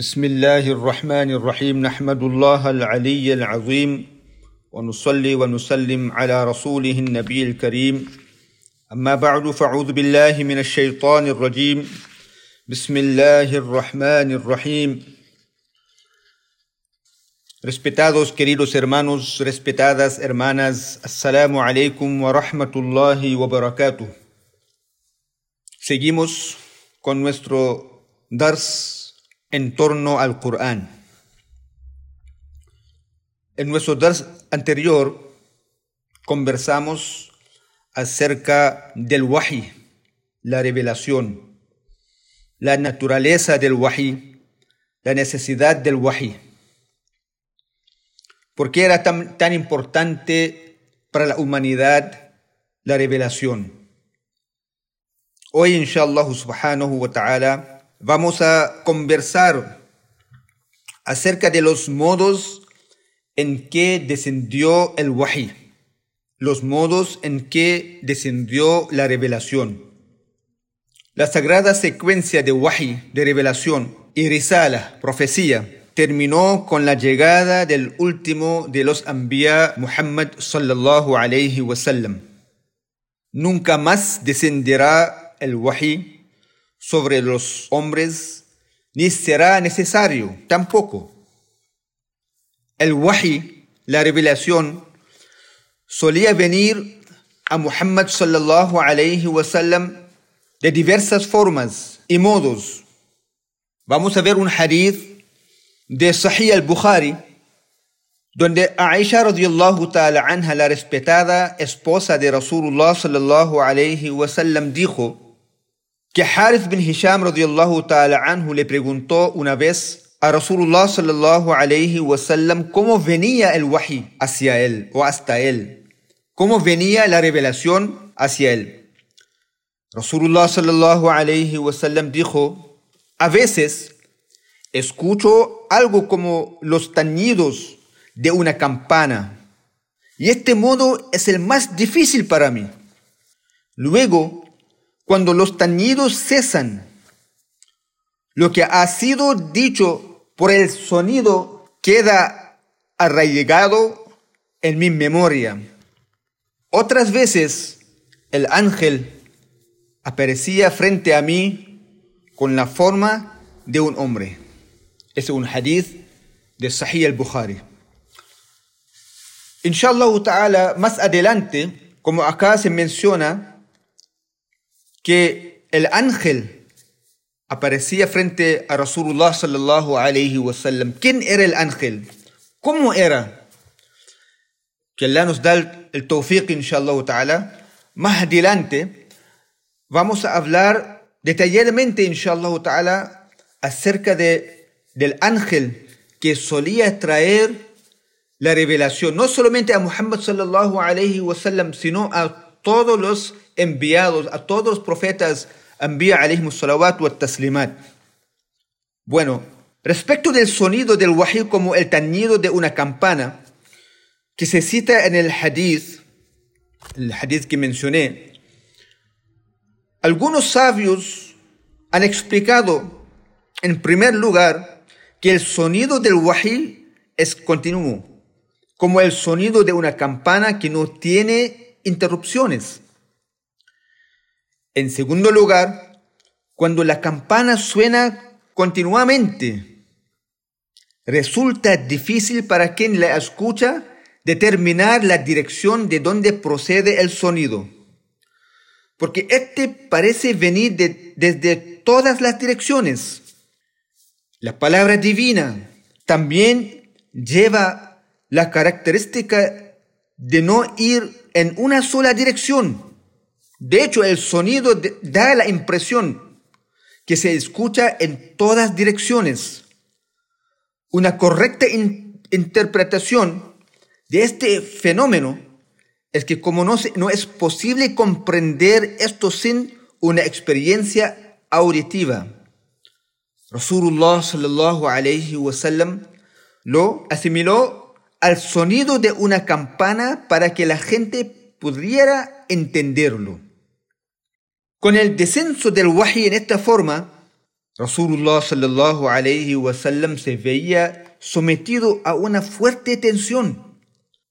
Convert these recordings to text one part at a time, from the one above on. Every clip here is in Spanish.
بسم الله الرحمن الرحيم نحمد الله العلي العظيم ونصلي ونسلم على رسوله النبي الكريم أما بعد فاعوذ بالله من الشيطان الرجيم بسم الله الرحمن الرحيم Respetados queridos hermanos, respetadas hermanas, Assalamu alaikum wa rahmatullahi wa barakatuh. Seguimos con nuestro dars en torno al Corán. En nuestro dars anterior conversamos acerca del wahi, la revelación, la naturaleza del wahi, la necesidad del wahi. ¿Por qué era tan, tan importante para la humanidad la revelación? Hoy, inshallah subhanahu wa ta'ala, vamos a conversar acerca de los modos en que descendió el wahi, los modos en que descendió la revelación. La sagrada secuencia de wahi, de revelación, y risala, profecía, terminó con la llegada del último de los Anbiya, Muhammad sallallahu alayhi wasallam. Nunca más descenderá el wahi sobre los hombres, ni será necesario tampoco. El wahi, la revelación, solía venir a Muhammad sallallahu alayhi wasallam de diversas formas y modos. Vamos a ver un hadith de Sahih al-Bukhari, donde Aisha radiyallahu ta'ala anha, la respetada esposa de Rasulullah sallallahu alayhi wasallam, dijo que Harith bin Hisham radiyallahu ta'ala anhu le preguntó una vez a Rasulullah sallallahu alayhi wasallam cómo venía el wahi hacia él o hasta él, cómo venía la revelación hacia él. Rasulullah sallallahu alayhi wasallam dijo, a veces escucho algo como los tañidos de una campana. Y este modo es el más difícil para mí. Luego, cuando los tañidos cesan, lo que ha sido dicho por el sonido queda arraigado en mi memoria. Otras veces el ángel aparecía frente a mí con la forma de un hombre. Es un hadith de Sahih al-Bukhari. Inshallah ta'ala, más adelante, como acá se menciona, que el ángel aparecía frente a Rasulullah sallallahu alayhi wasallam. ¿Quién era el ángel? ¿Cómo era? Que Allah nos da el tawfiq, inshallah ta'ala. Más adelante, vamos a hablar detalladamente, inshallah ta'ala, acerca de, del ángel que solía traer la revelación, no solamente a Muhammad sallallahu alayhi wasallam, sino a todos los enviados, a todos los profetas, envía alayhi salawat wa taslimat. Bueno, respecto del sonido del wahi como el tañido de una campana, que se cita en el hadith, el hadith que mencioné, algunos sabios han explicado, en primer lugar, que el sonido del wahi es continuo, como el sonido de una campana que no tiene interrupciones. En segundo lugar, cuando la campana suena continuamente, resulta difícil para quien la escucha determinar la dirección de donde procede el sonido, porque este parece venir de, desde todas las direcciones. La palabra divina también lleva la característica de no ir en una sola dirección. De hecho, el sonido da la impresión que se escucha en todas direcciones. Una correcta in interpretación de este fenómeno es que como no, no es posible comprender esto sin una experiencia auditiva, Rasulullah sallallahu alayhi wasallam lo asimiló al sonido de una campana para que la gente pudiera entenderlo. Con el descenso del wahi en esta forma, Rasulullah sallallahu alayhi wasallam se veía sometido a una fuerte tensión.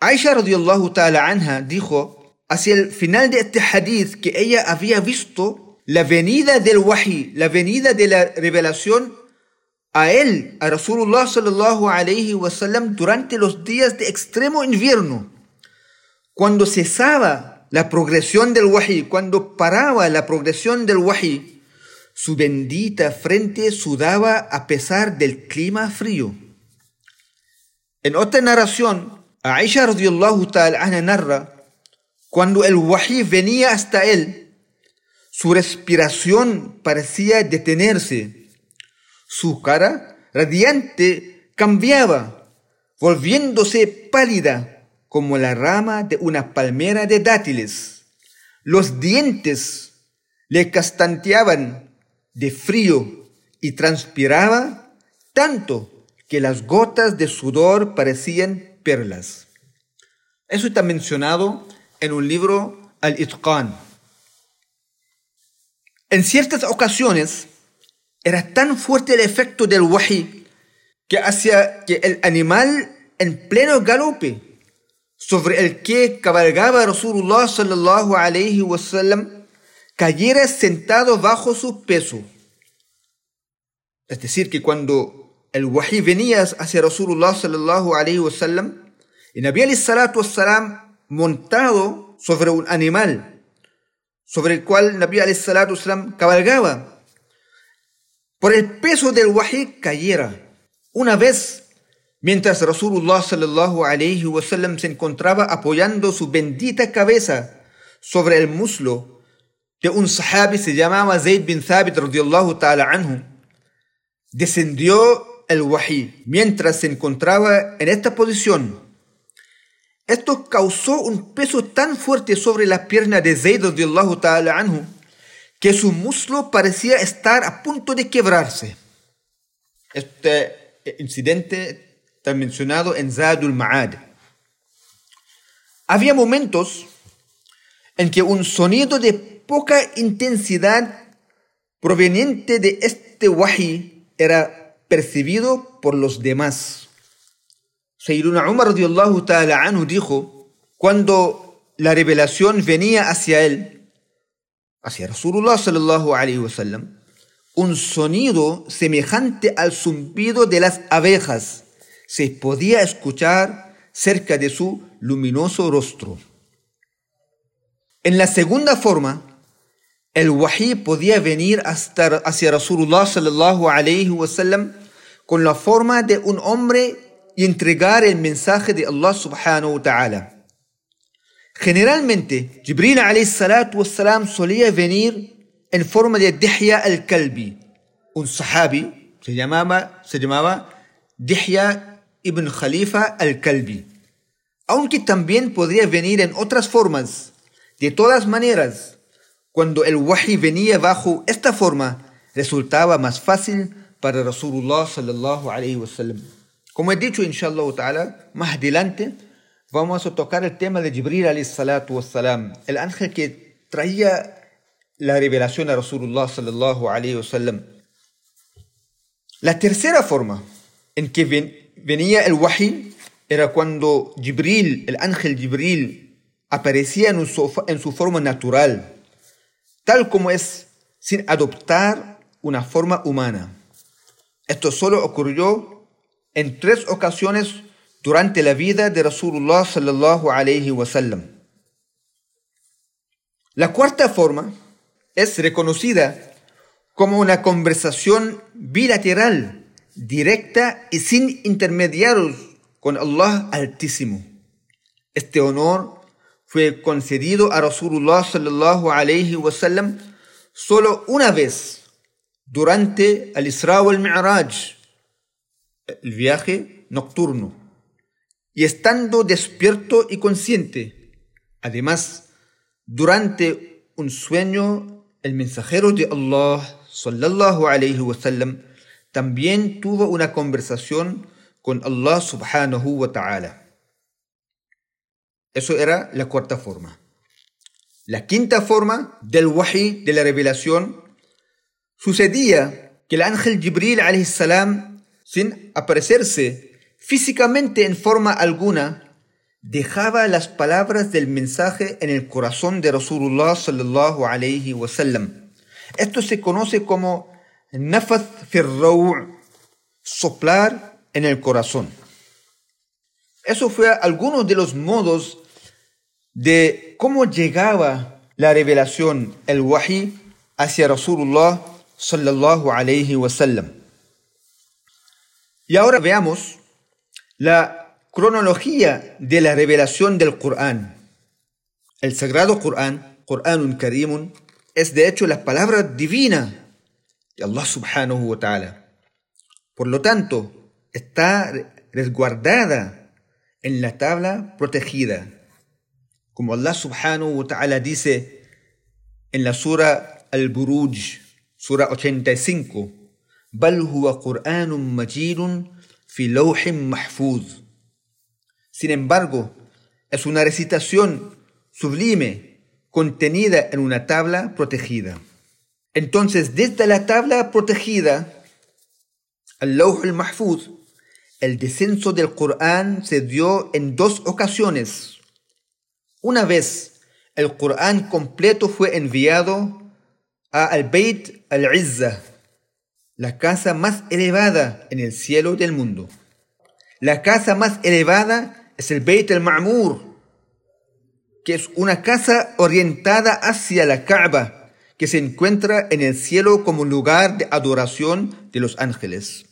Aisha radiallahu ta'ala anha dijo hacia el final de este hadith que ella había visto la venida del wahi, la venida de la revelación a él, a Rasulullah sallallahu alayhi wasallam durante los días de extremo invierno, cuando cesaba la progresión del wahi, cuando paraba la progresión del wahi, su bendita frente sudaba a pesar del clima frío. En otra narración, Aisha radiyallahu ta'ala narra, cuando el wahi venía hasta él, su respiración parecía detenerse su cara radiante cambiaba, volviéndose pálida como la rama de una palmera de dátiles. Los dientes le castanteaban de frío y transpiraba tanto que las gotas de sudor parecían perlas. Eso está mencionado en un libro Al-Itqan. En ciertas ocasiones, era tan fuerte el efecto del wahi que hacía que el animal en pleno galope sobre el que cabalgaba Rasulullah sallallahu alayhi wasallam cayera sentado bajo su peso. Es decir, que cuando el wahi venía hacia Rasulullah sallallahu alayhi wasallam, y Nabi alayhi salatu wasalam montado sobre un animal sobre el cual Nabi alayhi salatu wasalam cabalgaba por el peso del wahi cayera. Una vez, mientras Rasulullah sallallahu se encontraba apoyando su bendita cabeza sobre el muslo de un sahabi se llamaba Zayd bin Thabit radiallahu ta'ala descendió el wahi mientras se encontraba en esta posición. Esto causó un peso tan fuerte sobre la pierna de Zayd radiallahu ta'ala anhu que su muslo parecía estar a punto de quebrarse. Este incidente está mencionado en Zadul Ma'ad. Había momentos en que un sonido de poca intensidad proveniente de este wahi era percibido por los demás. Sayyiduna Umar ta'ala anhu dijo, cuando la revelación venía hacia él, hacia Rasulullah sallallahu alaihi wasallam un sonido semejante al zumbido de las abejas se podía escuchar cerca de su luminoso rostro. En la segunda forma, el wahi podía venir hasta hacia Rasulullah sallallahu alaihi wasallam con la forma de un hombre y entregar el mensaje de Allah subhanahu wa ta'ala. Generalmente, Jibril wassalam, solía venir en forma de Dihya al-Kalbi, un sahabi, se llamaba, se llamaba Dihya ibn Khalifa al-Kalbi. Aunque también podría venir en otras formas. De todas maneras, cuando el wahi venía bajo esta forma, resultaba más fácil para Rasulullah sallallahu alayhi wasallam. Como he dicho, inshallah ta'ala, más adelante, vamos a tocar el tema de Jibril salatu wassalam, el ángel que traía la revelación a Rasulullah sallallahu alayhi wasallam. La tercera forma en que venía el wahi era cuando Jibril, el ángel Jibril, aparecía en su, en su forma natural, tal como es, sin adoptar una forma humana. Esto solo ocurrió en tres ocasiones durante la vida de Rasulullah sallallahu alayhi wasallam. La cuarta forma es reconocida como una conversación bilateral, directa y sin intermediarios con Allah Altísimo. Este honor fue concedido a Rasulullah sallallahu alayhi wasallam solo una vez durante el Isra al Mi'raj, el viaje nocturno y estando despierto y consciente. Además, durante un sueño, el mensajero de Allah, sallallahu alayhi wasallam, también tuvo una conversación con Allah subhanahu wa ta'ala. Eso era la cuarta forma. La quinta forma del wahi, de la revelación, sucedía que el ángel Jibril salam, sin aparecerse físicamente en forma alguna, dejaba las palabras del mensaje en el corazón de Rasulullah sallallahu alayhi wasallam. Esto se conoce como firraw, soplar en el corazón. Eso fue algunos de los modos de cómo llegaba la revelación, el wahi, hacia Rasulullah sallallahu alayhi wasallam. Y ahora veamos la cronología de la revelación del Corán. El sagrado Corán, Coránun Karimun, es de hecho la palabra divina de Allah subhanahu wa ta'ala. Por lo tanto, está resguardada en la tabla protegida. Como Allah subhanahu wa ta'ala dice en la sura Al-Buruj, sura 85, Bal huwa Qur'anun majidun fi lawhin mahfuz. Sin embargo, es una recitación sublime contenida en una tabla protegida. Entonces, desde la tabla protegida, al Lawh al-Mahfuz, el descenso del Corán se dio en dos ocasiones. Una vez, el Corán completo fue enviado a Al-Bayt al-Izza, la casa más elevada en el cielo del mundo. La casa más elevada es el Beit el-Ma'mur, que es una casa orientada hacia la Kaaba, que se encuentra en el cielo como lugar de adoración de los ángeles.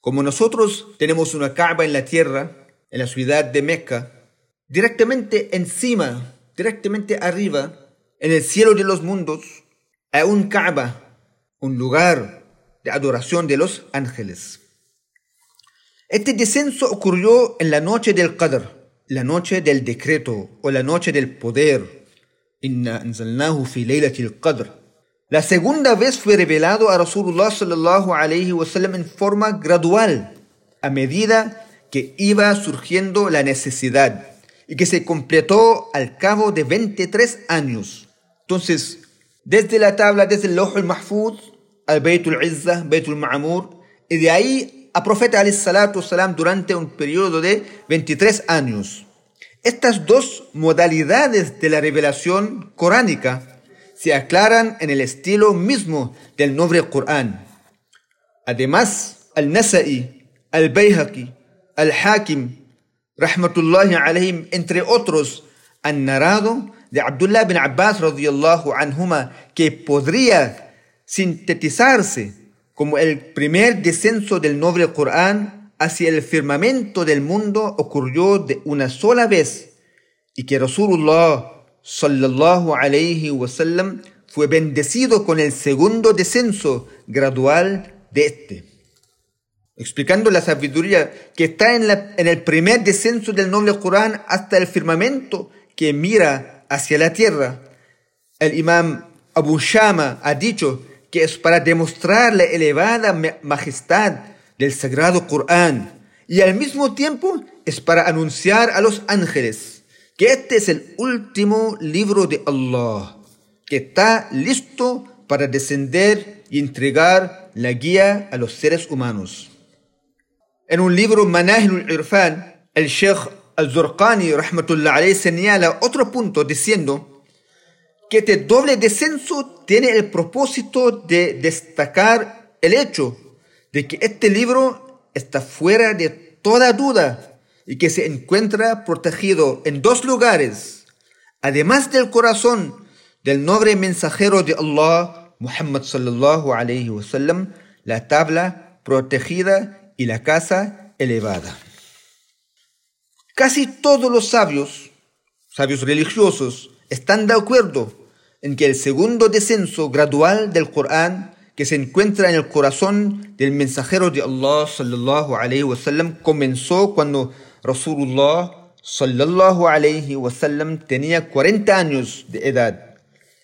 Como nosotros tenemos una Kaaba en la tierra, en la ciudad de Mecca, directamente encima, directamente arriba, en el cielo de los mundos, hay un Kaaba, un lugar de adoración de los ángeles. Este descenso ocurrió en la noche del Qadr, la noche del decreto o la noche del poder. La segunda vez fue revelado a Rasulullah sallallahu alayhi wasallam en forma gradual, a medida que iba surgiendo la necesidad y que se completó al cabo de 23 años. Entonces, desde la tabla, desde el Loh al-Mahfuz al Beitul Izzah, Beitul Ma'amur, y de ahí a profeta salam durante un periodo de 23 años. Estas dos modalidades de la revelación coránica se aclaran en el estilo mismo del noble Corán. Además, al-Nasa'i, al-Bayhaqi, al-Hakim, rahmatullahi alayhim, entre otros, han narrado de Abdullah bin Abbas radiyallahu anhuma que podría sintetizarse como el primer descenso del noble Corán hacia el firmamento del mundo ocurrió de una sola vez y que Rasulullah sallallahu alayhi wasallam fue bendecido con el segundo descenso gradual de este. Explicando la sabiduría que está en, en el primer descenso del noble Corán hasta el firmamento que mira hacia la tierra. El imam Abu Shama ha dicho que es para demostrar la elevada majestad del sagrado Corán y al mismo tiempo es para anunciar a los ángeles que este es el último libro de Allah, que está listo para descender y entregar la guía a los seres humanos. En un libro Manahil al-Irfan, el Sheikh al-Zurqani rahmatullah alayhi señala otro punto diciendo que este doble descenso tiene el propósito de destacar el hecho de que este libro está fuera de toda duda y que se encuentra protegido en dos lugares, además del corazón del noble mensajero de Allah, Muhammad sallallahu alayhi wasallam, la tabla protegida y la casa elevada. Casi todos los sabios, sabios religiosos, están de acuerdo en que el segundo descenso gradual del Corán que se encuentra en el corazón del mensajero de Allah sallallahu alayhi comenzó cuando Rasulullah sallallahu alayhi tenía 40 años de edad.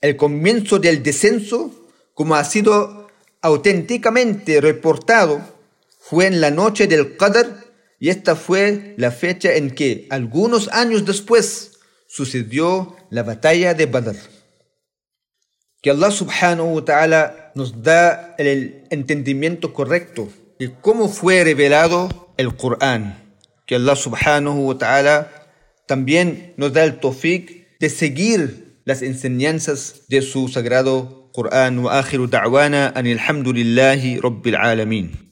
El comienzo del descenso, como ha sido auténticamente reportado, fue en la noche del Qadr y esta fue la fecha en que algunos años después sucedió la batalla de Badr. Que Allah subhanahu wa ta'ala nos da el entendimiento correcto de cómo fue revelado el Corán. Que Allah subhanahu wa ta'ala también nos da el tofik de seguir las enseñanzas de su sagrado Corán. Wa akhiru da'wana anil hamdulillahi rabbil alamin.